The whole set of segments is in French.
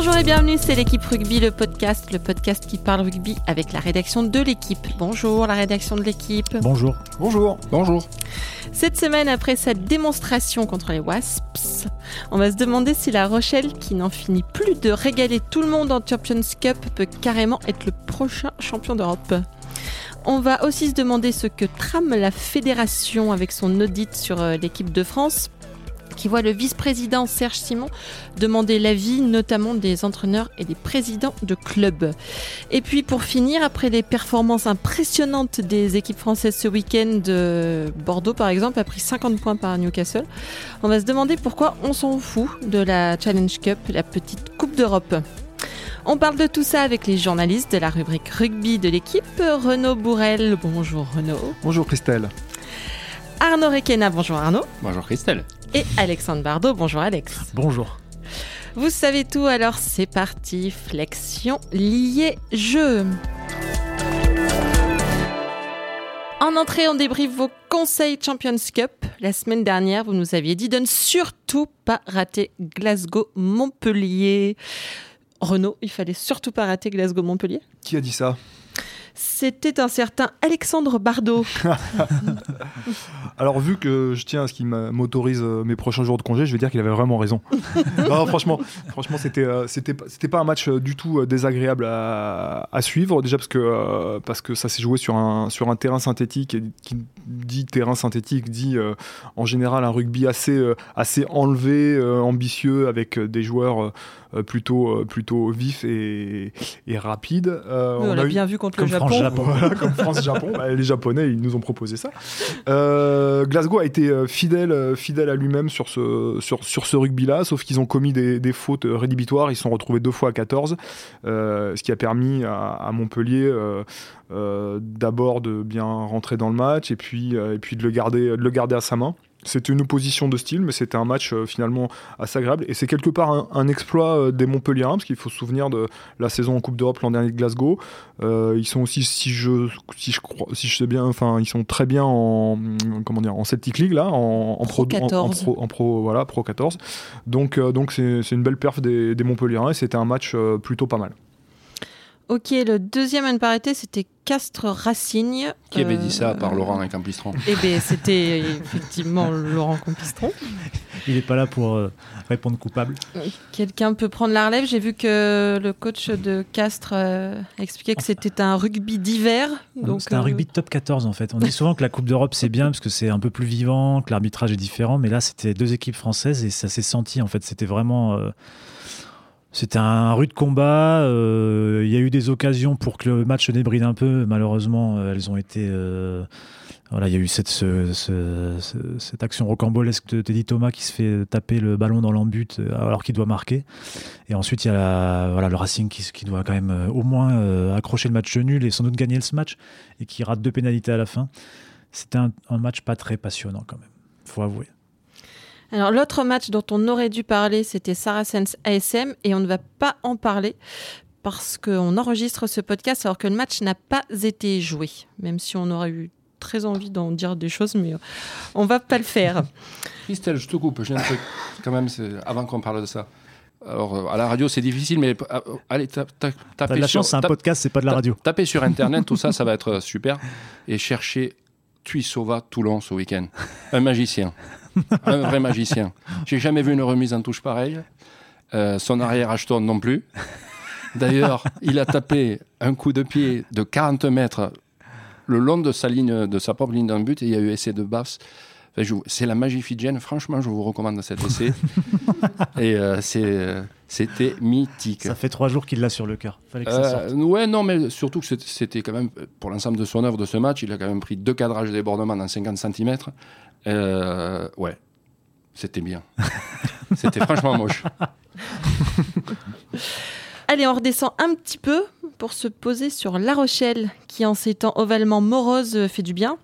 Bonjour et bienvenue, c'est l'équipe rugby, le podcast, le podcast qui parle rugby avec la rédaction de l'équipe. Bonjour la rédaction de l'équipe. Bonjour. Bonjour. Bonjour. Cette semaine, après sa démonstration contre les Wasps, on va se demander si La Rochelle, qui n'en finit plus de régaler tout le monde en Champions Cup, peut carrément être le prochain champion d'Europe. On va aussi se demander ce que trame la fédération avec son audit sur euh, l'équipe de France qui voit le vice-président Serge Simon demander l'avis notamment des entraîneurs et des présidents de clubs. Et puis pour finir, après les performances impressionnantes des équipes françaises ce week-end, Bordeaux par exemple a pris 50 points par Newcastle, on va se demander pourquoi on s'en fout de la Challenge Cup, la petite Coupe d'Europe. On parle de tout ça avec les journalistes de la rubrique rugby de l'équipe. Renaud Bourrel, bonjour Renaud. Bonjour Christelle. Arnaud Requena, bonjour Arnaud. Bonjour Christelle. Et Alexandre Bardot, bonjour Alex. Bonjour. Vous savez tout, alors c'est parti, flexion liée jeu. En entrée, on débriefe vos conseils Champions Cup. La semaine dernière, vous nous aviez dit de ne surtout pas rater Glasgow-Montpellier. Renaud, il fallait surtout pas rater Glasgow-Montpellier? Qui a dit ça? C'était un certain Alexandre Bardot. Alors, vu que je tiens à ce qu'il m'a- m'autorise euh, mes prochains jours de congé, je vais dire qu'il avait vraiment raison. non, franchement, franchement c'était, euh, c'était, pas- un match euh, du tout désagréable à, à suivre. Déjà parce que, parce que ça s'est joué sur un, sur un terrain synthétique. Et qui dit terrain synthétique dit euh, en général un rugby assez, assez enlevé, ambitieux, avec des joueurs plutôt, plutôt vifs et, et rapides. Euh, on a l'a eu- bien vu contre le Japon. France-Japon. Voilà, comme France-Japon. Bah, les Japonais, ils nous ont proposé ça. Euh, Glasgow a été euh, fidèle, euh, fidèle à lui-même sur ce, sur, sur ce rugby-là, sauf qu'ils ont commis des, des fautes rédhibitoires. Ils se sont retrouvés deux fois à 14, euh, ce qui a permis à, à Montpellier d'abord de bien rentrer dans le match et puis, et puis de, le garder, de le garder à sa main. C'était une opposition de style, mais c'était un match euh, finalement assez agréable. Et c'est quelque part un, un exploit euh, des Montpelliérains, parce qu'il faut se souvenir de la saison en Coupe d'Europe l'an dernier de Glasgow. Euh, ils sont aussi, si je, si je crois, si je sais bien, enfin, ils sont très bien en, comment dire, en Celtic League là, en, en Pro en- en 14. pro, en pro, voilà, pro 14. Donc, donc c'est, une belle perf des, des Montpelliérains et c'était un match plutôt pas mal. Ok, le deuxième à ne pas arrêter, c'était Castres-Racing. Qui avait Euh, dit ça à part Laurent et Campistron Eh bien, c'était effectivement Laurent Compistron. Il n'est pas là pour euh, répondre coupable. Quelqu'un peut prendre la relève. J'ai vu que le coach de Castres euh, expliquait que c'était un rugby d'hiver. Donc, C'est un euh, rugby de top 14 en fait. On dit souvent que la Coupe d'Europe c'est bien parce que c'est un peu plus vivant, que l'arbitrage est différent, mais là c'était deux équipes françaises et ça s'est senti en fait. C'était vraiment. euh, C'était un rude combat. euh, Il y a eu des occasions pour que le match débride un peu. Malheureusement, euh, elles ont été. euh, voilà, il y a eu cette, ce- ce- ce- cette action rocambolesque de Teddy Thomas qui se fait taper le ballon dans l'embut alors qu'il doit marquer. Et ensuite, il y a la- voilà, le Racing qui, doit quand même au moins accrocher le match nul et sans doute gagner ce match et qui rate deux pénalités à la fin. C'était un, un match pas très passionnant quand même, faut avouer. Alors, l'autre match dont on aurait dû parler, c'était Saracens ASM. Et on ne va pas en parler parce qu'on enregistre ce podcast alors que le match n'a pas été joué. Même si on aurait eu très envie d'en dire des choses, mais on va pas le faire. Christelle, je te coupe, j'ai un truc quand même, avant qu'on parle de ça. Alors, euh, à la radio, c'est difficile, mais euh, allez, ta- ta- tapez de la sur- chance, c'est un podcast, c'est pas de la radio. Tapez sur Internet, tout ça, ça va être super. Et cherchez Tuisova Toulon ce week-end. Un magicien. Un vrai magicien. J'ai jamais vu une remise en touche pareille. Euh, son arrière Ashton non plus. D'ailleurs, il a tapé un coup de pied de 40 mètres le long de sa ligne, de sa propre ligne d'un but, et il y a eu essai de Baffs. Enfin, je c'est la magie fidjienne. Franchement, je vous recommande cet essai. et euh, c'est, euh, c'était mythique. Ça fait trois jours qu'il l'a sur le cœur. Fallait que ça sorte. ouais, non, mais surtout que c'était- quand même, pour l'ensemble de son œuvre de ce match, il a quand même pris deux cadrages de débordement dans 50 cm. Ouais, c'était bien. c'était franchement moche. Allez, on redescend un petit peu pour se poser sur La Rochelle, qui en ces temps ovalement morose euh, fait du bien.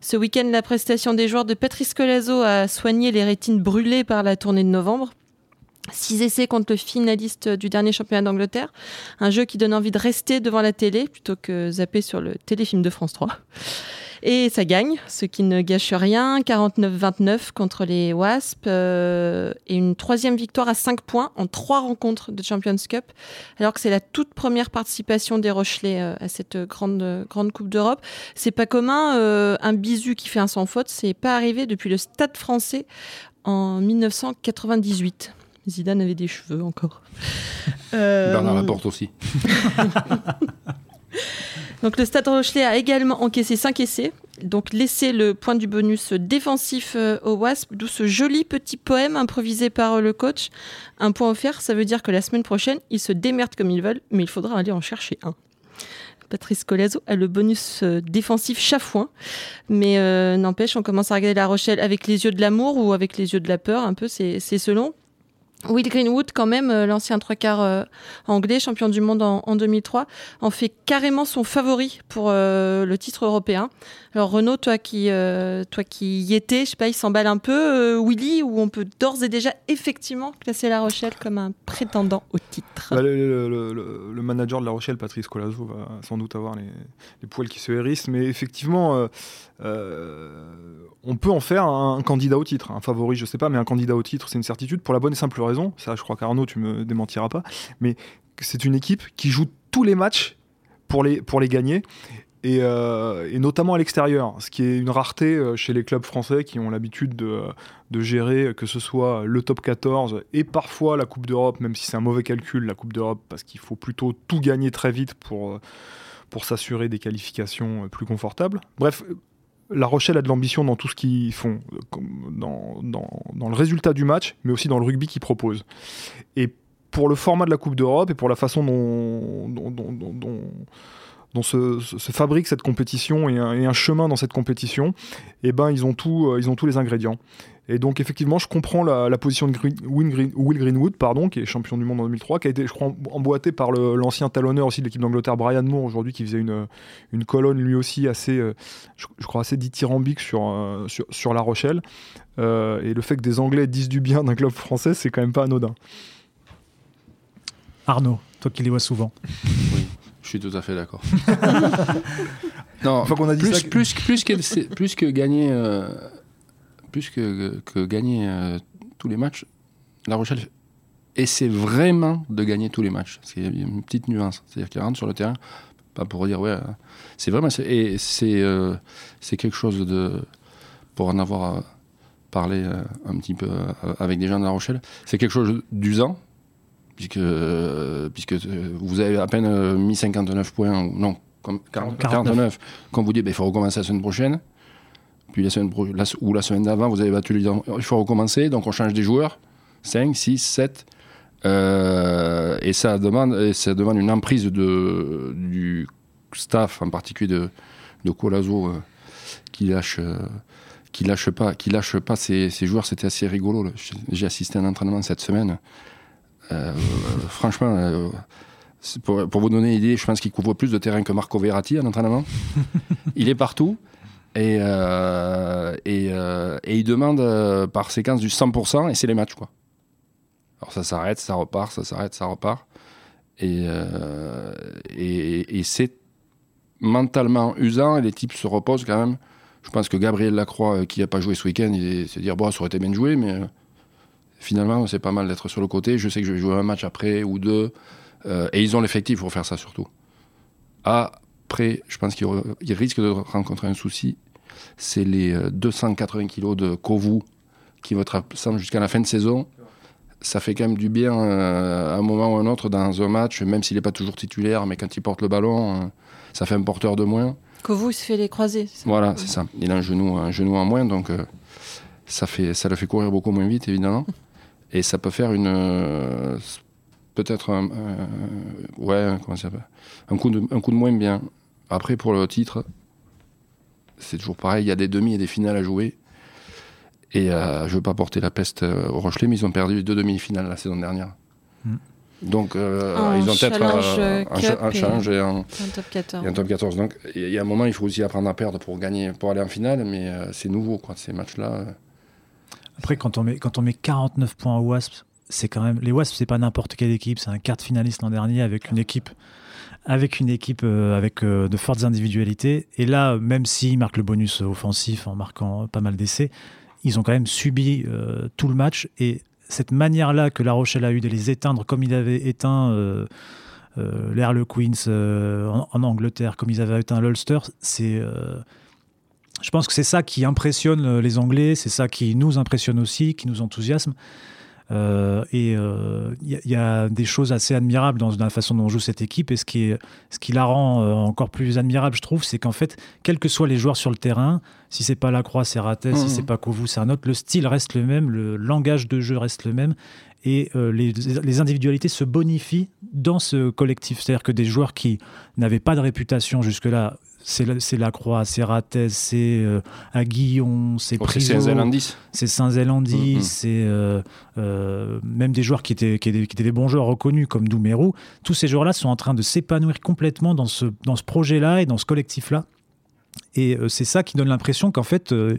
Ce week-end, la prestation des joueurs de Patrice Colazo a soigné les rétines brûlées par la tournée de novembre. Six essais contre le finaliste du dernier championnat d'Angleterre. Un jeu qui donne envie de rester devant la télé plutôt que zapper sur le téléfilm de France 3. Et ça gagne, ce qui ne gâche rien. 49-29 contre les Wasps. euh, et une troisième victoire à 5 points en trois rencontres de Champions Cup. Alors que c'est la toute première participation des Rochelais euh, à cette grande, Coupe d'Europe. C'est pas commun. euh, un bisu qui fait un sans faute, c'est pas arrivé depuis le Stade français en 1998. Zidane avait des cheveux encore. Euh, Bernard Laporte aussi. donc le Stade Rochelet a également encaissé 5 essais, donc laissé le point du bonus défensif euh, au Wasp, d'où ce joli petit poème improvisé par le coach. Un point offert, ça veut dire que la semaine prochaine, ils se démerdent comme ils veulent, mais il faudra aller en chercher un. Patrice Colazo a le bonus euh, défensif chafouin, mais euh, n'empêche, on commence à regarder La Rochelle avec les yeux de l'amour ou avec les yeux de la peur, un peu, c'est c'est selon. Will Greenwood, quand même, euh, l'ancien trois quarts euh, anglais, champion du monde en, en 2003, en fait carrément son favori pour euh, le titre européen. Alors Renaud, toi qui, toi qui y étais, je sais pas, il s'emballe un peu, Willy, où on peut d'ores et déjà effectivement classer La Rochelle comme un prétendant au titre? Bah, le, manager de La Rochelle, Patrice Colazo, va sans doute avoir les, les poils qui se hérissent, mais effectivement, on peut en faire un, candidat au titre, un favori, je sais pas, mais un candidat au titre, c'est une certitude pour la bonne et simple raison. Ça, je crois qu'Arnaud, tu me démentiras pas, mais c'est une équipe qui joue tous les matchs pour les, pour les gagner. Et, euh, et notamment à l'extérieur, ce qui est une rareté euh, chez les clubs français qui ont l'habitude de, de gérer euh, que ce soit le top 14 et parfois la Coupe d'Europe, même si c'est un mauvais calcul, la Coupe d'Europe, parce qu'il faut plutôt tout gagner très vite pour, euh, pour s'assurer des qualifications euh, plus confortables. Bref, euh, La Rochelle a de l'ambition dans tout ce qu'ils font, dans, dans, le résultat du match, mais aussi dans le rugby qu'ils proposent. Et pour le format de la Coupe d'Europe et pour la façon dont- dont- se, se- se fabrique cette compétition et un, et un chemin dans cette compétition, eh ben, ils, ont tout, euh, ils ont tous les ingrédients. Et donc effectivement, je comprends la, la position de Green- Will, Green- Will Greenwood, pardon, qui est champion du monde en 2003, qui a été, je crois, emboîté par le- l'ancien talonneur aussi de l'équipe d'Angleterre, Brian Moore, aujourd'hui, qui faisait une, une colonne lui aussi assez, euh, je, je crois, assez dithyrambique sur, euh, sur, sur La Rochelle. Euh, et le fait que des Anglais disent du bien d'un club français, c'est quand même pas anodin. Arnaud, toi qui les vois souvent. Je suis tout à fait d'accord. non, qu'on a dit plus, ça, plus, plus, que, c'est- plus que gagner, euh, plus que, que gagner euh, tous les matchs, La Rochelle essaie vraiment de gagner tous les matchs. C'est une petite nuance. C'est-à-dire qu'ils rentrent sur le terrain, pas pour dire, ouais, euh, c'est vraiment, et c'est euh, quelque chose de, pour en avoir euh, parlé euh, un petit peu euh, avec des gens de La Rochelle, c'est quelque chose d'usant. Puisque, euh, puisque euh, vous avez à peine euh, mis 59 points, ou non, comme 40 49. 49, quand vous dites ben, il faut recommencer la semaine prochaine, puis la semaine la- ou la semaine d'avant, vous avez battu les il faut recommencer, donc on change des joueurs, 5, 6, 7, euh, et, ça demande, et ça demande une emprise de, du staff, en particulier de, de Colazo, euh, qui lâche. euh, qui lâche pas, qui lâche pas ses, ses joueurs, c'était assez rigolo. J'ai assisté à un entraînement cette semaine. Euh, franchement, euh, pour, vous donner une idée, je pense qu'il couvre plus de terrain que Marco Verratti en entraînement. il est partout et, euh, il demande par séquence du 100% et c'est les matchs. Quoi. Alors ça s'arrête, ça repart, ça s'arrête, ça repart. Et, c'est mentalement usant et les types se reposent quand même. Je pense que Gabriel Lacroix, qui n'a pas joué ce week-end, il s'est dit bon, ça aurait été bien de jouer, mais finalement, c'est pas mal d'être sur le côté. Je sais que je vais jouer un match après ou deux. Euh, et ils ont l'effectif pour faire ça surtout. Après, je pense qu'ils risquent de rencontrer un souci. C'est les euh, 280 kilos de Kovu qui vont être absents jusqu'à la fin de saison. Ça fait quand même du bien euh, à un moment ou à un autre dans un match, même s'il n'est pas toujours titulaire, mais quand il porte le ballon, euh, ça fait un porteur de moins. Kovu, se fait les croisés. Voilà, c'est ça. Il a un genou, un genou en moins, donc euh, ça, fait, ça le fait courir beaucoup moins vite, évidemment. Et ça peut faire une. euh, Peut-être un. ouais, comment ça s'appelle? Un coup, de, un coup de moins bien. Après, pour le titre, c'est toujours pareil. Il y a des demi et des finales à jouer. Et euh, je veux pas porter la peste euh, au Rochelet, mais ils ont perdu deux demi-finales la saison dernière. Mm. Donc, euh, ils ont peut-être euh, un, challenge et un, Un top 14. il y a un top 14. Donc, il y a un moment, il faut aussi apprendre à perdre pour gagner, pour aller en finale, mais euh, c'est nouveau, quoi, ces matchs-là. Après, quand on met, quand on met 49 points au Wasp c'est quand même les Wasps, c'est pas n'importe quelle équipe, c'est un quart finaliste l'an dernier avec une équipe avec une équipe euh, avec euh, de fortes individualités. Et là, même s'ils marquent le bonus offensif en marquant pas mal d'essais, ils ont quand même subi euh, tout le match. Et cette manière-là que La Rochelle a eu de les éteindre comme il avait éteint les Harlequins euh, en, en Angleterre, comme ils avaient éteint l'Ulster, c'est. Euh, je pense que c'est ça qui impressionne euh, les Anglais, c'est ça qui nous impressionne aussi, qui nous enthousiasme. Euh, et il y, a- y a des choses assez admirables dans, dans la façon dont joue cette équipe. Et ce qui, est, ce qui la rend euh, encore plus admirable, je trouve, c'est qu'en fait, quels que soient les joueurs sur le terrain, si c'est pas Lacroix, c'est Ratet, si Mhm. c'est pas Kovu, c'est un autre, le style reste le même, le langage de jeu reste le même. Et euh, les, les individualités se bonifient dans ce collectif. C'est-à-dire que des joueurs qui n'avaient pas de réputation jusque-là, c'est la- c'est Lacroix, c'est Ratet, c'est euh, Aguillon, c'est Oh, c'est Priso, Saint-Zélandis. c'est Saint-Zélandis, Mhm. c'est euh, euh, même des joueurs qui étaient, qui, étaient, qui étaient des bons joueurs reconnus comme Doumerou. Tous ces joueurs-là sont en train de s'épanouir complètement dans ce, dans ce projet-là et dans ce collectif-là. Et euh, c'est ça qui donne l'impression qu'en fait, euh,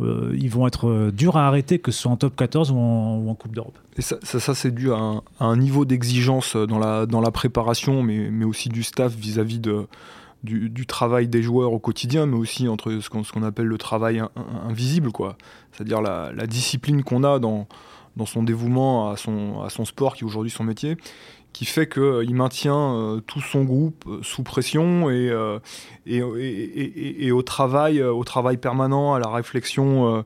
euh, ils vont être euh, durs à arrêter, que ce soit en top 14 ou en, ou en Coupe d'Europe. Et ça, ça, ça, c'est dû à un, à un niveau d'exigence dans la, dans la préparation, mais, mais aussi du staff vis-à-vis de, du, travail des joueurs au quotidien, mais aussi entre ce qu'on, appelle le travail in- in- invisible, quoi. C'est-à-dire la, discipline qu'on a dans, son dévouement à son, sport, qui est aujourd'hui son métier, qui fait qu'il maintient euh, tout son groupe euh, sous pression et, euh, au, travail, euh, au travail permanent, à la réflexion. euh,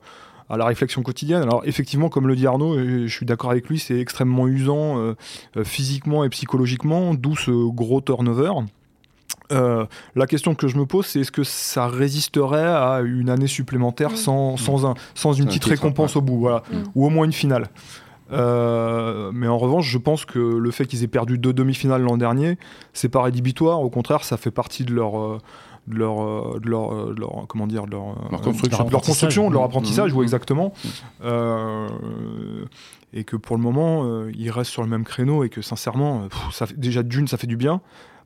à la réflexion quotidienne. Alors effectivement, comme le dit Arnaud, je suis d'accord avec lui, c'est extrêmement usant euh, euh, physiquement et psychologiquement, d'où ce gros turnover. Euh, la question que je me pose, c'est est-ce que ça résisterait à une année supplémentaire Mm. sans, sans, un, sans une Un petite récompense ouais. au bout, voilà, Mm. ou au moins une finale Euh, mais en revanche, je pense que le fait qu'ils aient perdu deux demi-finales l'an dernier, c'est pas rédhibitoire. Au contraire, ça fait partie de leur, euh, de leur, euh, de leur, euh, de leur- comment dire, de leur, Leur construction. de leur construction, de leur Mmh. apprentissage, Mmh. oui, exactement. Euh, et que pour le moment, euh, ils restent sur le même créneau et que sincèrement, pff, ça fait, déjà d'une, ça fait du bien.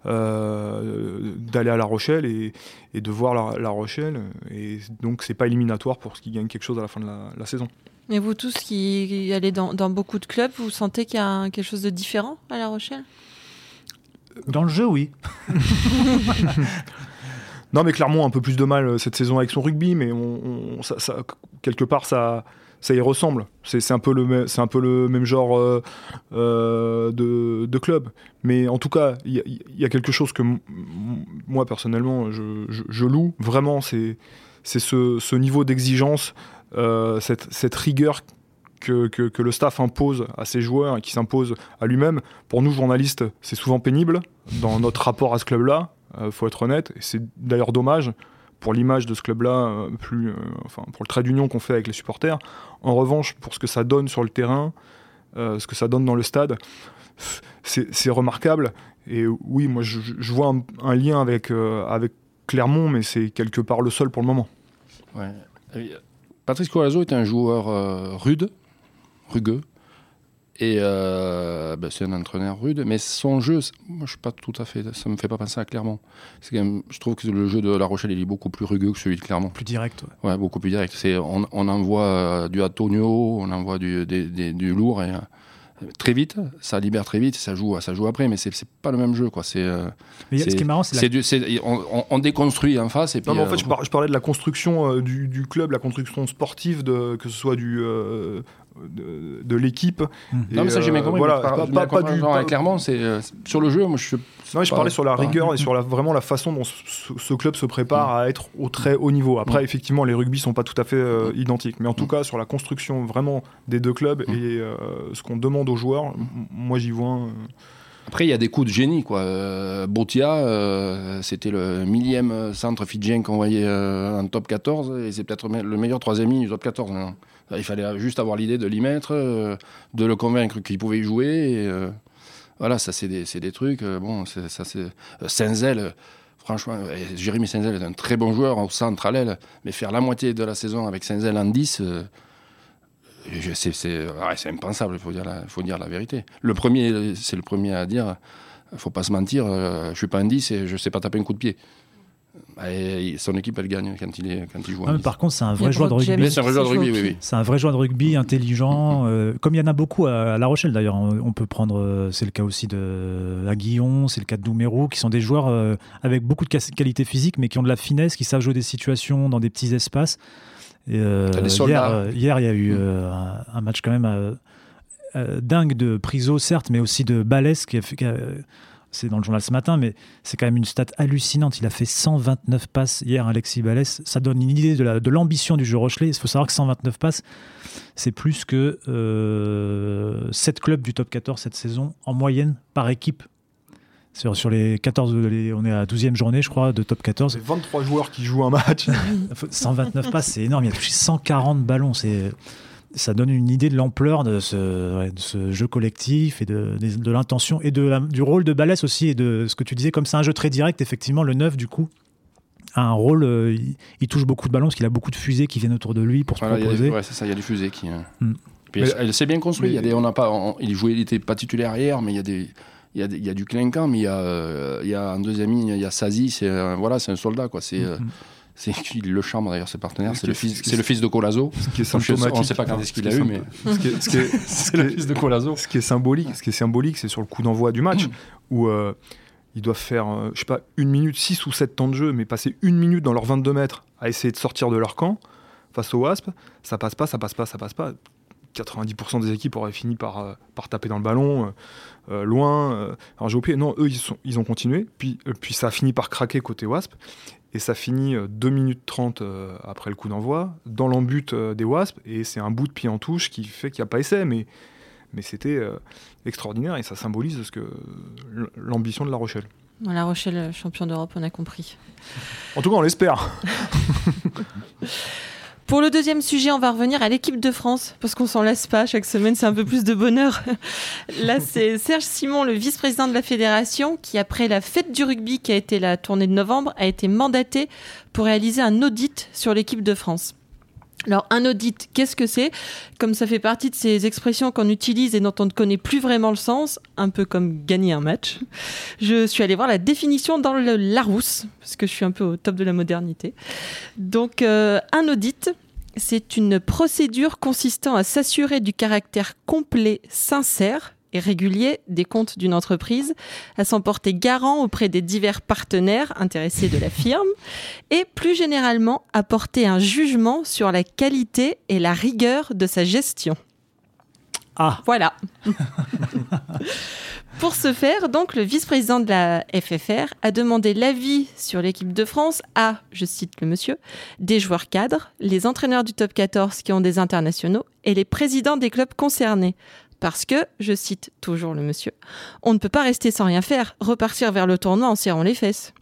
Euh, d'aller à La Rochelle et, et de voir la, La Rochelle et donc c'est pas éliminatoire pour ce qui gagne quelque chose à la fin de la, la saison. Et vous tous qui allez dans, dans beaucoup de clubs, vous sentez qu'il y a un- quelque chose de différent à La Rochelle? Dans le jeu, oui. Non, mais Clermont a un peu plus de mal euh, cette saison avec son rugby, mais on, on- ça, ça- quelque part, ça, ça y ressemble. C'est un, peu le même- genre euh, euh, de, club. Mais en tout cas, il y, a- il quelque chose que moi, personnellement, je, loue. Vraiment, c'est ce, niveau d'exigence, euh, cette, rigueur que, le staff impose à ses joueurs et qui s'impose à lui-même. Pour nous, journalistes, c'est souvent pénible dans notre rapport à ce club-là. Euh, faut être honnête, et c'est d'ailleurs dommage pour l'image de ce club-là, euh, plus, euh, enfin pour le trait d'union qu'on fait avec les supporters. En revanche, pour ce que ça donne sur le terrain, euh, ce que ça donne dans le stade, c'est remarquable. Et oui, moi je, vois un, lien avec, avec Clermont, mais c'est quelque part le seul pour le moment. Patrice Corazzo est un joueur rude, rugueux, et euh, ben, c'est un entraîneur rude, mais son jeu, moi je suis pas tout à fait, ça me fait pas penser à Clermont. C'est quand même- je trouve que le jeu de La Rochelle il est beaucoup plus rugueux que celui de Clermont. Plus direct. ouais. Ouais, beaucoup plus direct. C'est, on, on envoie euh, du Antonio, on envoie du, des- des- du lourd et euh, très vite, ça libère très vite, ça joue, ça joue après, mais c'est, c'est pas le même jeu quoi. C'est, Mais ce C'est- qui est marrant, c'est la c'est du, c'est, on, on- on déconstruit en face et puis. Non, mais en fait, je, par- je parlais de la construction euh, du, du club, la construction sportive, de, que ce soit du, euh, de, de l'équipe. Hmm. Non, mais ça, j'ai bien euh, compris. voilà, pas- pas- pas du- pas- Clermont, c'est euh, sur le jeu. Moi, je suis Non, mais je parlais sur la pas- rigueur et sur la, vraiment la façon dont ce, club se prépare à être au très haut niveau. Après, Mm. effectivement, les rugby sont pas tout à fait euh, Mm. identiques, mais en tout cas, sur la construction vraiment des deux clubs et euh, ce qu'on demande aux joueurs, moi j'y vois. un- Après, il y a des coups de génie. Quoi. Euh, Botia, euh, c'était le millième centre fidjien qu'on voyait euh, en top 14, et c'est peut-être le meilleur troisième ligne du top 14. maintenant. Il fallait juste avoir l'idée de l'y mettre, euh, de le convaincre qu'il pouvait y jouer. Euh, voilà, ça, c'est des, des trucs. euh, bon, ça, c'est. euh, franchement, Jérémy Saint-Zel est un très bon joueur au centre à l'aile, mais faire la moitié de la saison avec Saint-Zel en 10. euh, je- c'est, impensable, il faut dire, la, faut dire la vérité. Le premier, c'est le premier à dire, faut pas se mentir, je suis pas un 10 et je sais pas taper un coup de pied. Et son équipe, elle gagne quand il, est, quand il joue. Ah, par contre, c'est un vrai joueur de rugby. C'est un vrai joueur de rugby, oui, oui. C'est un vrai joueur de rugby intelligent. euh, comme il y en a beaucoup à, à La Rochelle d'ailleurs. On, peut prendre, euh, c'est le cas aussi de Aguillon, c'est le cas de Doumerou, qui sont des joueurs euh, avec beaucoup de qualité physique, mais qui ont de la finesse, qui savent jouer des situations dans des petits espaces. Et, euh, hier, euh, hier, il y a eu Mm. euh, un, un match quand même euh, euh, dingue de Priso, certes, mais aussi de Balès, qui a fait. qui a- c'est dans le journal ce matin, mais c'est quand même une stat hallucinante. Il a fait 129 passes hier, Alexis Balès. Ça donne une idée de la- de l'ambition du jeu Rochelet. Il faut savoir que 129 passes, c'est plus que euh, 7 clubs du top 14 cette saison, en moyenne, par équipe. Sur, sur les 14, les- on est à la 12e journée, je crois, de top 14. C'est 23 joueurs qui jouent un match. 129 passes, c'est énorme. Il a touché 140 ballons. C'est, ça donne une idée de l'ampleur de ouais, de ce jeu collectif et de, de, de l'intention et de la- du rôle de Balès aussi et de ce que tu disais. Comme c'est un jeu très direct, effectivement, le 9, du coup, a un rôle. euh, il, il touche beaucoup de ballons parce qu'il a beaucoup de fusées qui viennent autour de lui pour se Voilà, a des- proposer. ouais, c'est ça, il y a des fusées qui. hein. Mm. Puis Mais- elle, elle s'est bien construite. Il y a des, on n'a pas, on- il jouait, il était pas titulaire hier, mais il y a des, il y a, des- il y a du clinquant, mais il y a, euh, il y a en deuxième ligne, il y a Sazi, c'est euh, voilà, c'est un soldat quoi. C'est, euh, Mhm. C'est il le charme d'ailleurs, ses partenaires. Ce C'est le fils, c'est le fils de Colazo. Ce qui est symptomatique. on sait pas quand est-ce qu'il eu, mais c'est le fils de Colazo. Ce qui est symbolique, ce qui est symbolique, c'est sur le coup d'envoi du match où euh, ils doivent faire, euh, je sais pas, une minute, 6 ou 7 temps de jeu, mais passer une minute dans leurs 22 mètres à essayer de sortir de leur camp face au Wasp, ça passe pas, ça passe pas, ça passe pas. 90% des équipes auraient fini par, euh, par taper dans le ballon, euh, loin, euh, alors j'ai oublié, non, eux ils, sont, ils ont continué, puis, puis ça a fini par craquer côté Wasp, et ça finit euh, 2 minutes 30 euh, après le coup d'envoi, dans l'embut euh, des Wasp, et c'est un bout de pied en touche qui fait qu'il n'y a pas essai, mais, mais c'était euh, extraordinaire, et ça symbolise ce que, l'ambition de La Rochelle. La Rochelle, euh, champion d'Europe, on a compris. En tout cas, on l'espère. Pour le deuxième sujet, on va revenir à l'équipe de France, parce qu'on s'en lasse pas. Chaque semaine, c'est un peu plus de bonheur. Là, c'est Serge Simon, le vice-président de la fédération, qui, après la fête du rugby qui a été la tournée de novembre, a été mandaté pour réaliser un audit sur l'équipe de France. Alors, un audit, qu'est-ce que c'est? Comme ça fait partie de ces expressions qu'on utilise et dont on ne connaît plus vraiment le sens, un peu comme gagner un match, je suis allée voir la définition dans le Larousse, parce que je suis un peu au top de la modernité. Donc, euh, un audit, c'est une procédure consistant à s'assurer du caractère complet, sincère et régulier des comptes d'une entreprise, à s'en porter garant auprès des divers partenaires intéressés de la firme, et plus généralement à porter un jugement sur la qualité et la rigueur de sa gestion. Ah, Voilà. Pour ce faire, donc, le vice-président de la FFR a demandé l'avis sur l'équipe de France à, je cite le monsieur, des joueurs cadres, les entraîneurs du top 14 qui ont des internationaux et les présidents des clubs concernés. Parce que, je cite toujours le monsieur, on ne peut pas rester sans rien faire, repartir vers le tournoi en serrant les fesses.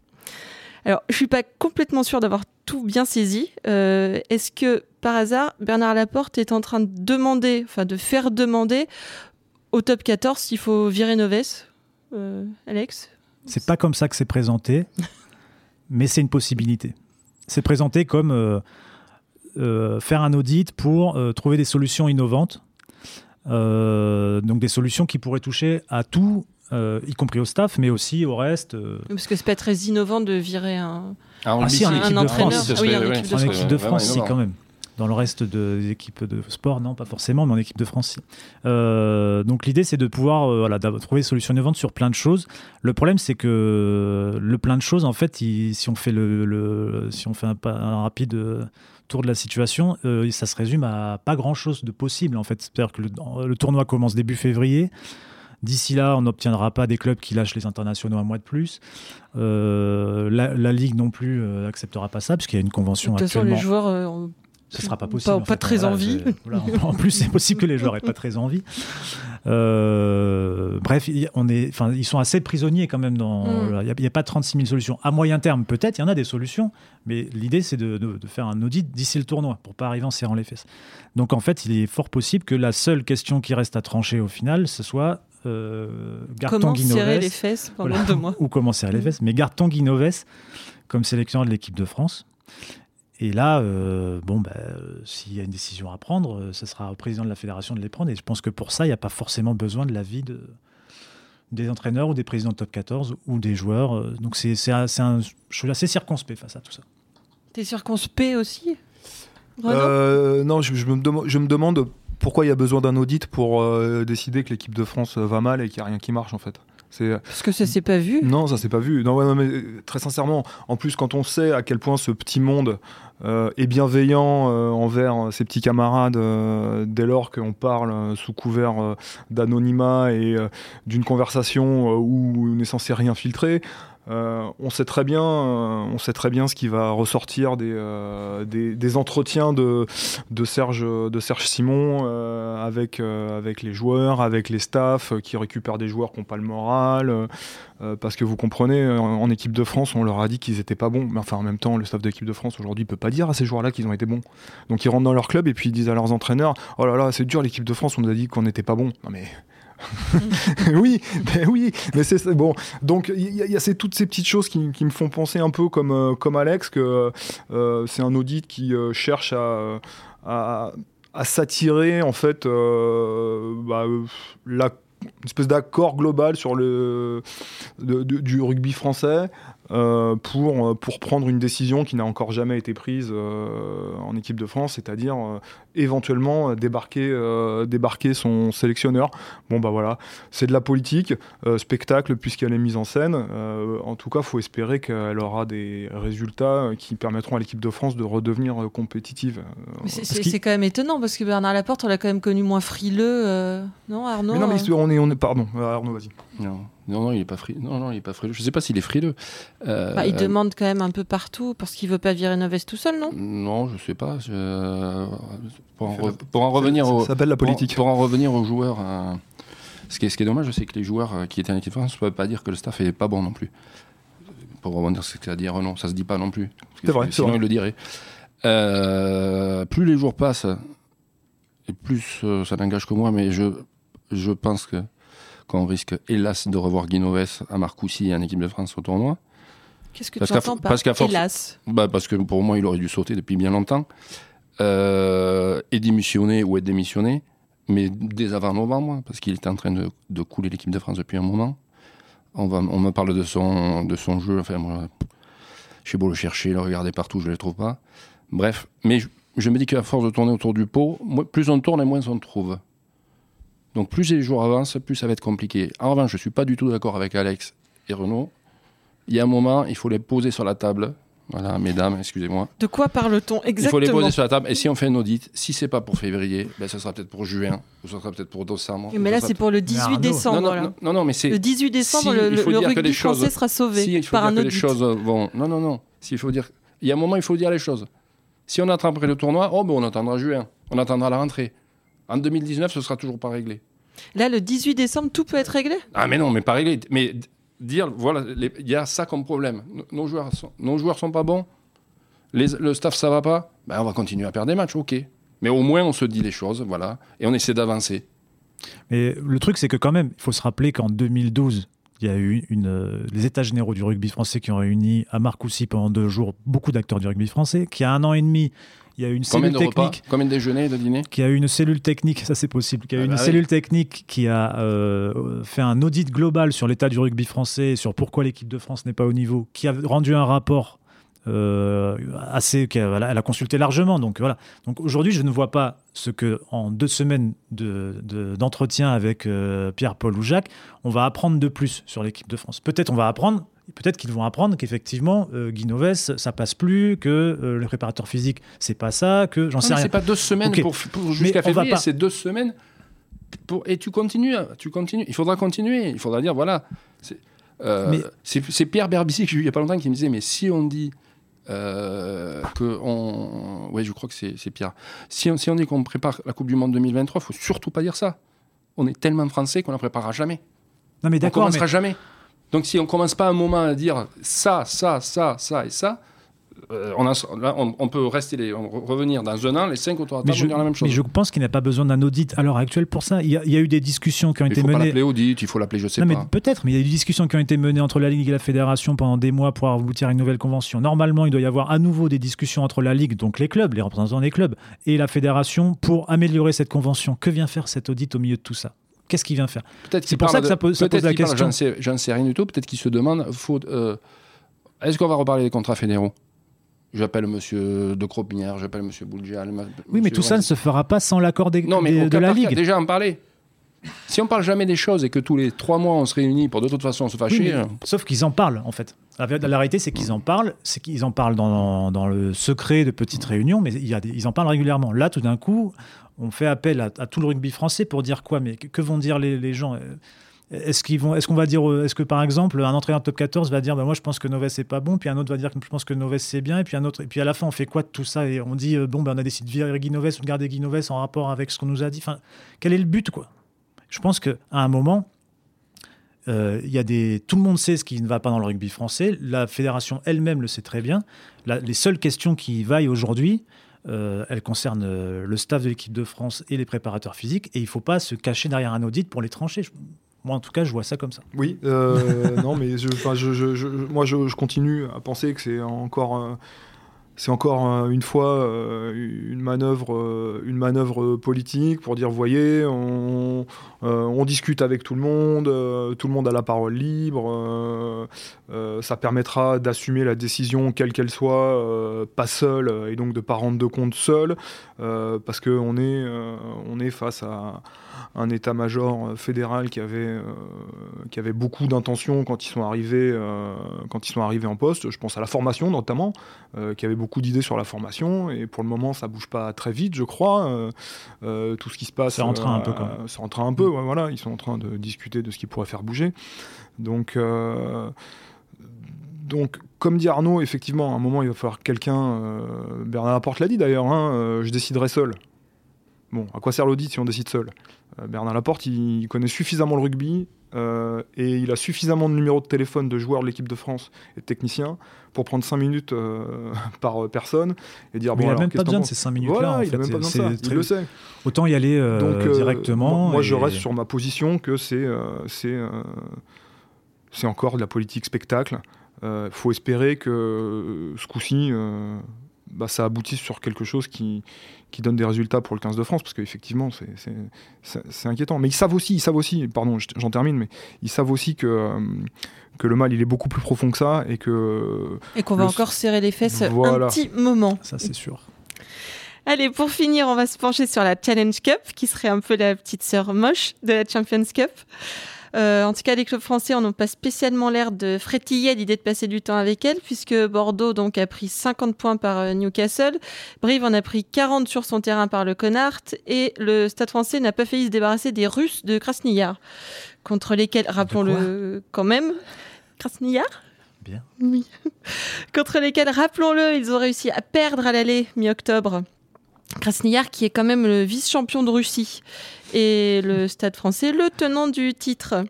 Alors, je suis pas complètement sûre d'avoir tout bien saisi. Euh, Est-ce que, par hasard, Bernard Laporte est en train de demander, enfin de faire demander au top 14 s'il faut virer Noves euh, Alex? C'est pas comme ça que c'est présenté, mais c'est une possibilité. C'est présenté comme euh, euh, faire un audit pour trouver des solutions innovantes. Euh, donc des solutions qui pourraient toucher à tout, euh, y compris au staff, mais aussi au reste. euh, Parce que c'est pas très innovant de virer un. Ah, Ah si, un entraîneur. France. Ah oui, en équipe de ce en serait équipe de France, si, quand même. Dans le reste de- des équipes de sport, non, pas forcément, mais en équipe de France, si. Euh, donc l'idée, c'est de pouvoir euh, voilà, trouver des solutions innovantes sur plein de choses. Le problème, c'est que le plein de choses, en fait, il- si on fait, le, le- si on fait un, rapide euh, tour de la situation, euh, ça se résume à pas grand-chose de possible, en fait. C'est-à-dire que le, le tournoi commence début février. D'ici là, on n'obtiendra pas des clubs qui lâchent les internationaux un mois de plus. Euh, la, la Ligue non plus euh, n'acceptera pas ça, parce qu'il y a une De convention toute façon, actuellement. les joueurs. Ce sera pas Pas- possible. en pas fait. très Voilà, envie. voilà, en en plus, c'est possible que les joueurs aient pas très envie. Euh, bref, on est, enfin, ils sont assez prisonniers quand même. Dans, Mm. il n'y a, pas 36 000 solutions. À moyen terme, peut-être, il y en a des solutions, mais l'idée, c'est de, de- de faire un audit d'ici le tournoi pour pas arriver en serrant les fesses. Donc, en fait, il est fort possible que la seule question qui reste à trancher au final, ce soit euh, Tanguy serrer les fesses pendant Voilà. deux mois ou comment serrer les fesses, mais garde Tanguy Noves comme sélectionneur de l'équipe de France. Et là, euh, bon, bah, euh, s'il y a une décision à prendre, euh, ce sera au président de la fédération de les prendre. Et je pense que pour ça, il n'y a pas forcément besoin de l'avis de, des entraîneurs ou des présidents de top 14 ou des joueurs. Euh, Donc c'est c'est un- c'est un- je suis assez circonspect face à tout ça. T'es circonspect aussi? Euh, non, je, je me je me demande pourquoi il y a besoin d'un audit pour euh, décider que l'équipe de France va mal et qu'il n'y a rien qui marche en fait. C'est Parce que ça s'est pas vu. non, ça s'est pas vu. Non, ouais, non, mais euh, très sincèrement, en plus quand on sait à quel point ce petit monde euh, est bienveillant euh, envers ses petits camarades euh, dès lors qu'on parle euh, sous couvert euh, d'anonymat et euh, d'une conversation euh, où on n'est censé rien filtrer. Euh, on sait très bien, euh, on sait très bien ce qui va ressortir des, euh, des, entretiens de, de Serge, de Serge Simon avec, avec les joueurs, avec les staffs qui récupèrent des joueurs qui n'ont pas le moral. parce que vous comprenez, en, équipe de France, on leur a dit qu'ils étaient pas bons. Mais enfin, en même temps, le staff d'équipe de France aujourd'hui peut pas dire à ces joueurs-là qu'ils ont été bons. Donc ils rentrent dans leur club et puis ils disent à leurs entraîneurs Oh là là, c'est dur l'équipe de France, on nous a dit qu'on n'était pas bon. Non mais. oui, ben oui, mais c'est bon. Donc il y, a- ces- toutes ces petites choses qui, me font penser un peu comme, euh, comme Alex que euh, c'est un audit qui euh, cherche à, à, s'attirer en fait euh, bah, euh, la d'accord global sur le du rugby français euh, pour, pour prendre une décision qui n'a encore jamais été prise euh, en équipe de France, c'est-à-dire euh, éventuellement euh, débarquer, euh, débarquer son sélectionneur. Bon bah voilà, c'est de la politique, euh, spectacle puisqu'elle est mise en scène. Euh, en tout cas, faut espérer qu'elle aura des résultats qui permettront à l'équipe de France de redevenir euh, compétitive. Euh, Mais c'est- c'est quand même étonnant parce que Bernard Laporte, on l'a quand même connu moins frileux, euh, non Arnaud mais non, mais euh on est, on est, pardon, euh, Arnaud, vas-y. Non, non, non, il est pas frileux. Non, non, il est pas frileux. Je sais pas s'il est frileux. Euh, Bah, il demande quand même un peu partout parce qu'il veut pas virer Noves tout seul, non? Non, je sais pas. je- Pour, en re- pour en revenir Ça au, s'appelle la pour- politique. Pour, en revenir aux joueurs, euh, ce, qui est, ce qui est dommage, c'est que les joueurs euh, qui étaient en équipe de France ne peuvent pas dire que le staff est pas bon non plus. Pour rebondir sur ce que as dit, Renaud, ça se dit pas non plus. C'est vrai, c'est Sinon, vrai. il le dirait. Euh, plus les jours passent, et plus euh, ça n'engage que moi, mais je, je pense que qu'on risque, hélas, de revoir Guinoves à Marcoussis et en équipe de France au tournoi. Qu'est-ce que Parce tu entends par parce qu'à force- Hélas? Bah parce que pour moi, il aurait dû sauter depuis bien longtemps. Euh, et démissionner ou être démissionné, mais dès avant novembre, parce qu'il était en train de, de couler l'équipe de France depuis un moment. On, va, on me parle de son, de son jeu. Enfin, moi, j'ai beau le chercher, le regarder partout, je ne le trouve pas. Bref, mais je, je me dis qu'à force de tourner autour du pot, plus on tourne et moins on trouve. Donc plus les jours avancent, plus ça va être compliqué. En revanche, je ne suis pas du tout d'accord avec Alex et Renaud. Il y a un moment, il faut les poser sur la table. Voilà, mesdames, excusez-moi. De quoi parle-t-on Il faut les exactement poser sur la table. Et si on fait un audit, si c'est pas pour février, ben, ça sera peut-être pour juin, ou ça sera peut-être pour décembre. Mais là, c'est pour le Mais 18 Arnaud- décembre. non, non, mais c'est. Le 18 décembre, Si, le, il faut le dire que rugby les choses- français sera sauvé Si, il faut par dire un que les choses vont. Non, non, non. S'il faut dire. Il y a un moment, il faut dire les choses. Si on attend après le tournoi, oh, ben on attendra juin. On attendra la rentrée. En 2019, ce sera toujours pas réglé. Là, le 18 décembre, tout peut être réglé? Ah, mais non, mais pas réglé. Mais dire, voilà, les- il y a ça comme problème. Nos- Nos joueurs sont, nos joueurs sont pas bons. Les- le staff, ça va pas? Ben, on va continuer à perdre des matchs, ok. Mais au moins, on se dit les choses, voilà. Et on essaie d'avancer. Mais le truc, c'est que quand même, il faut se rappeler qu'en 2012, il y a eu une, euh, les États généraux du rugby français qui ont réuni à Marcoussis pendant deux jours beaucoup d'acteurs du rugby français. Qui a un an et demi, il y a eu une Combien cellule de technique. Combien de déjeuners et de dîners Qui a eu une cellule technique, ça c'est possible, qui a eu Ah une bah oui. cellule technique qui a euh, fait un audit global sur l'état du rugby français, sur pourquoi l'équipe de France n'est pas au niveau, qui a rendu un rapport assez, qui a- voilà, elle a consulté largement. Donc voilà. Donc aujourd'hui, je ne vois pas ce que en deux semaines de- de- d'entretien avec euh, Pierre-Paul ou Jacques, on va apprendre de plus sur l'équipe de France. Peut-être on va apprendre. Peut-être qu'ils vont apprendre qu'effectivement, euh, Guy Noves, ça passe plus, que euh, le préparateur physique, c'est pas ça, que j'en sais rien. c'est pas deux semaines pour, pour- jusqu'à février, pas- c'est deux semaines. Pour, et tu continues, tu continues. Il faudra continuer. Il faudra dire, voilà. C'est euh, Mais- Pierre Berbici il y a pas longtemps qui me disait, mais si on dit euh, que on, ouais, je crois que c'est Pierre. Si on, si on dit qu'on prépare la Coupe du Monde 2023, faut surtout pas dire ça. On est tellement français qu'on la préparera jamais. Non mais On d'accord, mais commencera jamais. Donc si on commence pas un moment à dire ça, ça, ça, ça et ça, euh, on, a- là, on, on peut rester les, on- revenir dans un an, les cinq autour de la même chose. mais je pense qu'il n'y a pas besoin d'un audit à l'heure actuelle pour ça. Il y, a, il y a eu des discussions qui ont Il été faut pas menées. l'appeler audit, il faut l'appeler je sais Non, pas. peut-être, mais il y a eu des discussions qui ont été menées entre la Ligue et la Fédération pendant des mois pour aboutir à une nouvelle convention. Normalement, il doit y avoir à nouveau des discussions entre la Ligue, donc les clubs, les représentants des clubs, et la Fédération pour améliorer cette convention. Que vient faire cet audit au milieu de tout ça? Qu'est-ce qu'il vient faire? Peut-être C'est pour ça que ça pose- ça peut-être pose la question. J'en sais, sais rien du tout. Peut-être qu'il se demande faut, euh, est-ce qu'on va reparler des contrats fédéraux? J'appelle monsieur De Cropinière, j'appelle monsieur Boulgial. Oui, mais tout ça ne se fera pas sans l'accord des, Non, mais des- de la Ligue. déjà en parler. Si on parle jamais des choses et que tous les trois mois on se réunit pour de toute façon se Oui, fâcher, mais- sauf qu'ils en parlent, en fait. La, la réalité, c'est qu'ils en parlent, c'est qu'ils en parlent dans, dans le secret de petites réunions, mais il y a des- ils en parlent régulièrement. Là, tout d'un coup, on fait appel à, à tout le rugby français pour dire quoi? Mais que, que vont dire les, les gens? Est-ce qu'ils vont, est-ce qu'on va dire, euh, est-ce que par exemple, un entraîneur top 14 va dire, bah, moi je pense que Noves c'est pas bon, puis un autre va dire que je pense que Noves c'est bien, et puis un autre, et puis à la fin on fait quoi de tout ça Et on dit, euh, bon, bah, on a décidé de virer Guy Noves ou de garder Guy Noves en rapport avec ce qu'on nous a dit. Quel est le but, quoi? Je pense qu'à un moment, euh, il y a des, tout le monde sait ce qui ne va pas dans le rugby français. La fédération elle-même le sait très bien. Les seules questions qui vaillent aujourd'hui, elles concernent le staff de l'équipe de France et les préparateurs physiques. Et il ne faut pas se cacher derrière un audit pour les trancher. Moi, en tout cas, je vois ça comme ça. Oui, euh, non, mais je, moi je, continue à penser que c'est encore, euh, encore euh, une fois une manœuvre, une manœuvre politique pour dire, voyez, on, discute avec tout le monde, tout le monde a la parole libre, ça permettra d'assumer la décision quelle qu'elle soit, pas seul et donc de pas rendre de compte seul, parce que on est, est face à un état-major fédéral qui avait, euh, qui avait beaucoup d'intentions quand ils sont arrivés, euh, quand ils sont arrivés en poste. Je pense à la formation notamment, euh, qui avait beaucoup d'idées sur la formation. Et pour le moment, ça bouge pas très vite, je crois. Euh, euh, tout ce qui se passe, C'est en train un peu, quand même. euh, c'est en train un peu. ouais, voilà, ils sont en train de discuter de ce qui pourrait faire bouger. Donc. euh, donc, comme dit Arnaud, effectivement, à un moment, il va falloir quelqu'un. euh, Bernard Laporte l'a dit d'ailleurs, hein, euh, je déciderai seul. Bon, à quoi sert l'audit si on décide seul? Euh, Bernard Laporte, il connaît suffisamment le rugby euh, et il a suffisamment de numéros de téléphone de joueurs de l'équipe de France et de techniciens pour prendre 5 minutes euh, par personne et dire Mais bon, il n'a même pas besoin de ces 5 minutes-là. Voilà, il fait. a même pas besoin de ça, c'est il très- le sait. Autant y aller Donc, directement. Moi, je et- reste sur ma position que c'est c'est encore de la politique spectacle. Il faut espérer que ce coup-ci, bah, ça aboutisse sur quelque chose qui, qui donne des résultats pour le 15 de France, parce qu'effectivement, c'est- c'est c'est- c'est inquiétant. Mais ils savent aussi, ils savent aussi, pardon, je- j'en termine, mais ils savent aussi que, que le mal, il est beaucoup plus profond que ça, et que Et qu'on va Le- encore serrer les fesses Voilà. un petit moment. Ça, c'est sûr. Allez, pour finir, on va se pencher sur la Challenge Cup, qui serait un peu la petite sœur moche de la Champions Cup. Euh, en tout cas, les clubs français en ont pas spécialement l'air de frétiller à l'idée de passer du temps avec elle, puisque Bordeaux donc a pris 50 points par euh, Newcastle, Brive en a pris 40 sur son terrain par le Connacht, et le Stade français n'a pas failli se débarrasser des Russes de Krasniyar, contre lesquels, rappelons-le quand même, Krasniyar? Bien. Oui. contre lesquels, rappelons-le, ils ont réussi à perdre à l'aller mi-octobre. Krasniyar qui est quand même le vice-champion de Russie et le Stade français le tenant du titre.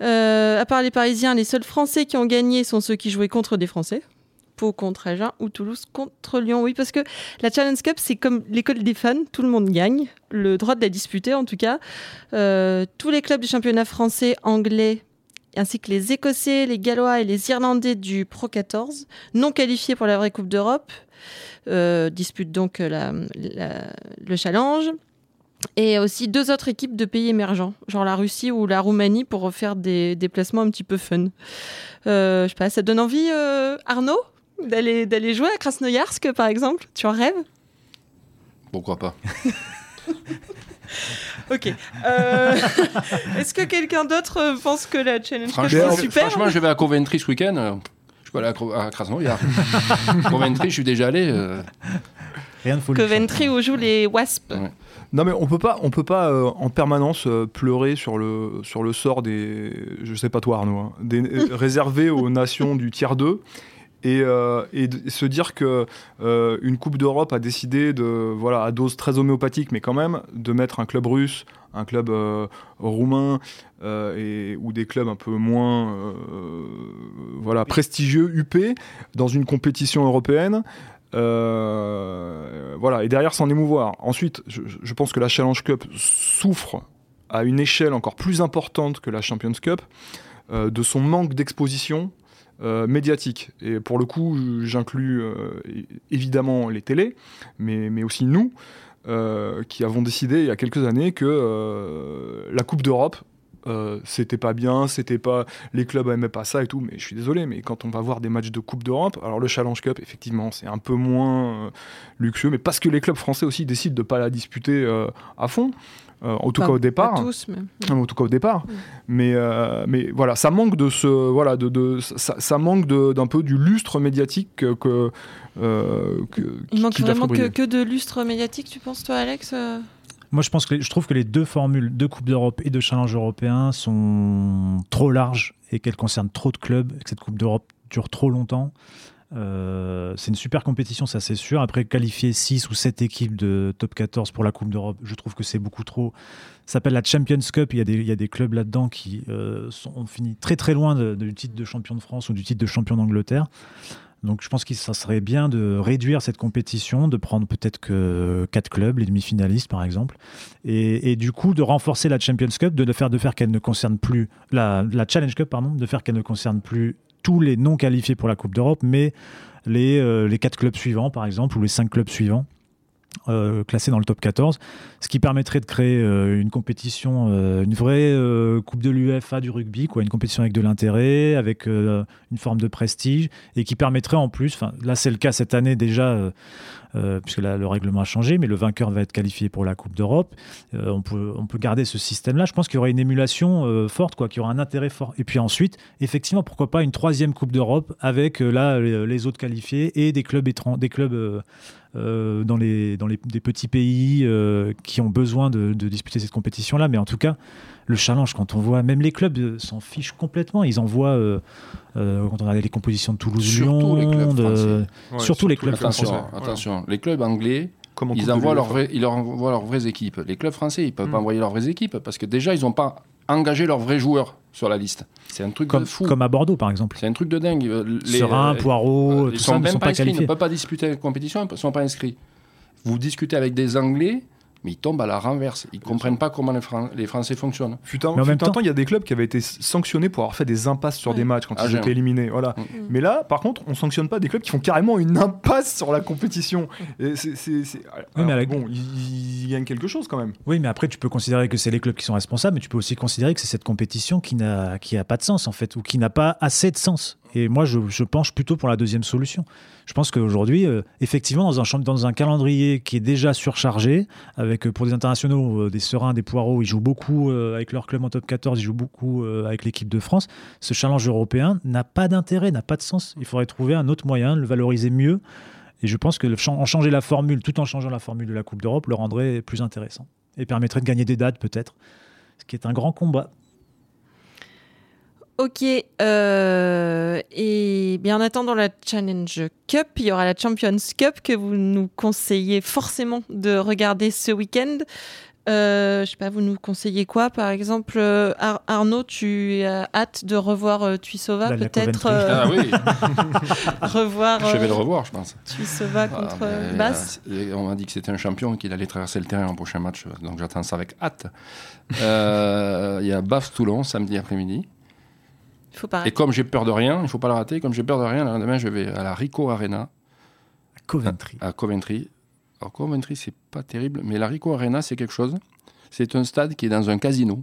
Euh, à part les Parisiens, les seuls Français qui ont gagné sont ceux qui jouaient contre des Français. Pau contre Agen ou Toulouse contre Lyon. Oui, parce que la Challenge Cup, c'est comme l'école des fans, tout le monde gagne, le droit de la disputer en tout cas. Euh, tous les clubs du championnat français, anglais, ainsi que les Écossais, les Gallois et les Irlandais du Pro 14, non qualifiés pour la vraie Coupe d'Europe, disputent donc la- la- le challenge. Et aussi deux autres équipes de pays émergents, genre la Russie ou la Roumanie, pour faire des déplacements un petit peu fun. Euh, je sais pas, ça donne envie, euh, Arnaud, d'aller d'aller jouer à Krasnoyarsk, par exemple? Tu en rêves? Pourquoi pas Ok. Euh, Est-ce que quelqu'un d'autre euh, pense que la Challenge est super franchement, je vais à Coventry ce week-end. Je peux aller à, à Krasnoyar. Coventry, je suis déjà allé. euh, Rien de folie. Coventry où jouent les Wasps. Ouais. Non mais on peut pas, on peut pas euh, en permanence euh, pleurer sur le sur le sort des, je sais pas toi Arnaud, hein, des euh, réservés aux nations du tiers 2 et, euh, et de- se dire que euh, une Coupe d'Europe a décidé de voilà à dose très homéopathique mais quand même de mettre un club russe, un club euh, roumain euh, ou des clubs un peu moins euh, prestigieux UP dans une compétition européenne. Voilà, et derrière s'en émouvoir. Ensuite, je, pense que la Challenge Cup souffre à une échelle encore plus importante que la Champions Cup de son manque d'exposition médiatique. Et pour le coup, j'inclus évidemment les télés, mais, mais aussi nous. Euh, qui avons décidé il y a quelques années que euh, la Coupe d'Europe euh, c'était pas bien, c'était pas les clubs aimaient pas ça et tout, mais je suis désolé, mais quand on va voir des matchs de Coupe d'Europe, alors le Challenge Cup effectivement c'est un peu moins euh, luxueux, mais parce que les clubs français aussi décident de pas la disputer euh, à fond, en tout Pas- cas au départ. Pas tous, mais. En tout cas au départ. Mais, mais voilà, ça manque de ce. Voilà, de, de- ça, ça manque d'un peu du lustre médiatique que. que, que- Il manque vraiment que, de lustre médiatique, tu penses, toi, Alex Moi, je pense que je trouve que les deux formules de Coupe d'Europe et de Challenge européen sont trop larges et qu'elles concernent trop de clubs et que cette Coupe d'Europe dure trop longtemps. Euh, c'est une super compétition, ça c'est sûr. Après, qualifier 6 ou 7 équipes de top 14 pour la Coupe d'Europe, je trouve que c'est beaucoup trop. Ça s'appelle la Champions Cup. Il y a des, clubs là-dedans qui euh, ont fini très très loin du titre de champion de France ou du titre de champion d'Angleterre. Donc je pense que ça serait bien de réduire cette compétition, de prendre peut-être que quatre clubs, les demi-finalistes par exemple, et, du coup de renforcer la Champions Cup, de, faire, de faire qu'elle ne concerne plus la, la Challenge Cup, pardon, de faire qu'elle ne concerne plus tous les non qualifiés pour la Coupe d'Europe, mais les, euh, les quatre clubs suivants par exemple, ou les cinq clubs suivants. Euh, classés dans le top 14, ce qui permettrait de créer euh, une compétition, euh, une vraie Coupe de l'UEFA du rugby, quoi, une compétition avec de l'intérêt, avec une forme de prestige, et qui permettrait en plus, là c'est le cas cette année déjà, puisque là, le règlement a changé, mais le vainqueur va être qualifié pour la Coupe d'Europe. On, peut, garder ce système-là. Je pense qu'il y aurait une émulation forte, qu'il y aura un intérêt fort. Et puis ensuite, effectivement, pourquoi pas une troisième Coupe d'Europe avec là les, les autres qualifiés et des clubs étrangers, des clubs euh, dans les dans les des petits pays euh, qui ont besoin de, de disputer cette compétition-là. Mais en tout cas, le challenge, quand on voit, même les clubs euh, s'en fichent complètement. Ils envoient, euh, euh, quand on regarde les compositions de Toulouse, Surtout Lyon, les clubs de- français. Ouais, surtout les clubs Attention, français. attention. Les clubs anglais, Comme ils envoient, vraies, ils leur envoient leurs vraies équipes. Les clubs français, ils peuvent Mm. pas envoyer leurs vraies équipes parce que déjà, ils n'ont pas engagé leurs vrais joueurs sur la liste. C'est un truc comme, de fou. comme à Bordeaux, par exemple. C'est un truc de dingue. Euh, Les, Serein, euh, Poirot, tout ils ça sont ne même sont pas pas inscrits, ils ne peuvent pas disputer la compétition, ils ne sont pas inscrits. Vous discutez avec des Anglais, mais ils tombent à la renverse. Ils ne comprennent pas comment les, Fran- les Français fonctionnent. Fut un, Mais en fut même temps- il y a des clubs qui avaient été sanctionnés pour avoir fait des impasses sur Ouais. des matchs quand Ah, ils étaient éliminés. Voilà. Mm. Mais là, par contre, on sanctionne pas des clubs qui font carrément une impasse sur la compétition. Et alors, mais bon, ils, ils gagnent quelque chose quand même. Oui, mais après, tu peux considérer que c'est les clubs qui sont responsables, mais tu peux aussi considérer que c'est cette compétition qui n'a qui a pas de sens, en fait, ou qui n'a pas assez de sens. Et moi, je, penche plutôt pour la deuxième solution. Je pense qu'aujourd'hui, euh, effectivement, dans un, calendrier qui est déjà surchargé, avec euh, pour des internationaux, euh, des Serins, des Poireaux, ils jouent beaucoup avec leur club en top 14, ils jouent beaucoup avec l'équipe de France. Ce challenge européen n'a pas d'intérêt, n'a pas de sens. Il faudrait trouver un autre moyen, de le valoriser mieux. Et je pense que le changer la formule, tout en changeant la formule de la Coupe d'Europe, le rendrait plus intéressant et permettrait de gagner des dates peut-être, ce qui est un grand combat. Ok, euh, et bien en attendant la Challenge Cup, il y aura la Champions Cup que vous nous conseillez forcément de regarder ce week-end. Euh, je sais pas, vous nous conseillez quoi Par exemple, euh, Ar- Arnaud, tu as hâte de revoir euh, Tuisova, peut-être euh, Ah oui, revoir je vais le euh, revoir, je pense. Tuisova contre Ah, euh, mais, Basse. euh, on m'a dit que c'était un champion et qu'il allait traverser le terrain au prochain match, donc j'attends ça avec hâte. Euh, Il y a Baf-Toulon samedi après-midi. Il faut pas Et comme j'ai peur de rien, il ne faut pas le rater, comme j'ai peur de rien, le lendemain je vais à la Rico Arena Coventry. à Coventry. Alors Coventry, c'est pas terrible, mais la Rico Arena, c'est quelque chose. C'est un stade qui est dans un casino.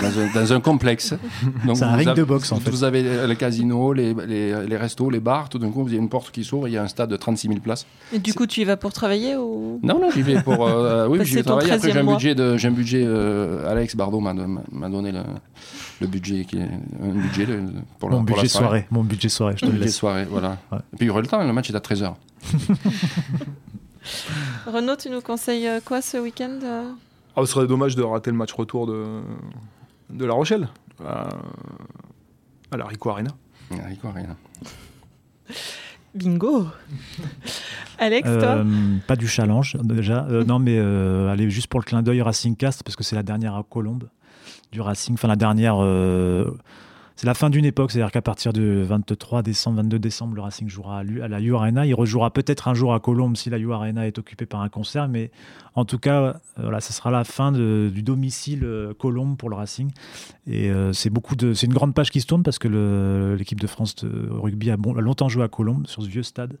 Dans un, dans un complexe. Donc C'est un ring avez- de boxe, en fait. Vous avez le casino, les, les, les restos, les bars. Tout d'un coup, vous avez une porte qui s'ouvre. Il y a un stade de 36 000 places. Et du coup, tu y vas pour travailler ou? Non, non, j'y vais pour. euh, oui, j'y vais travailler. Après, j'ai 13e un budget. De, j'ai un budget euh, Alex Bardot m'a, m'a donné le, le budget, qui est, un budget de- pour, la, Mon pour la budget soirée. soirée. Mon budget soirée, je te le budget laisse. soirée, voilà. Ouais. Et puis il y aurait le temps, le match est à 13h. Renaud, tu nous conseilles euh, quoi ce week-end euh? Ah, ce serait dommage de rater le match retour de, de La Rochelle à, à la Rico Arena. Rico Arena. Bingo Alex, toi? Euh, pas du challenge déjà. Euh, non, mais euh, allez juste pour le clin d'œil Racing Cast parce que c'est la dernière à Colombe du Racing. Enfin, la dernière. C'est la fin d'une époque, c'est-à-dire qu'à partir du 23 décembre, 22 décembre, le Racing jouera à, la U. Il rejouera peut-être un jour à Colombe si la U est occupée par un concert, mais en tout cas, euh, voilà, sera la fin de- du domicile euh, Colombe pour le Racing. Et euh, c'est beaucoup de, c'est une grande page qui se tourne parce que l'équipe de France de rugby a, longtemps joué à Colombe sur ce vieux stade.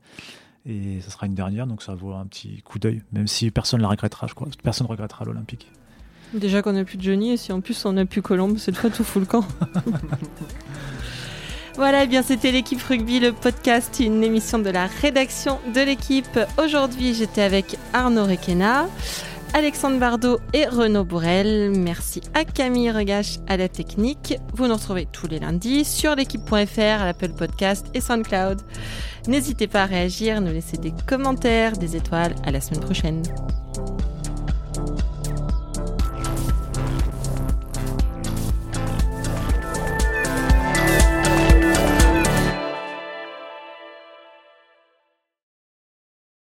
Et ça sera une dernière, donc ça vaut un petit coup d'œil, même si personne ne la regrettera, je crois. Personne ne regrettera l'Olympique. Déjà qu'on n'a plus de Johnny, et si en plus on n'a plus Colombe, cette fois tout fout le camp. Voilà, eh bien c'était l'équipe rugby, le podcast, une émission de la rédaction de l'équipe. Aujourd'hui, j'étais avec Arnaud Requena, Alexandre Bardot et Renaud Bourrel. Merci à Camille Regache à la technique. Vous nous retrouvez tous les lundis sur l'équipe.fr, à l'Apple Podcast et SoundCloud. N'hésitez pas à réagir, nous laisser des commentaires, des étoiles. À la semaine prochaine.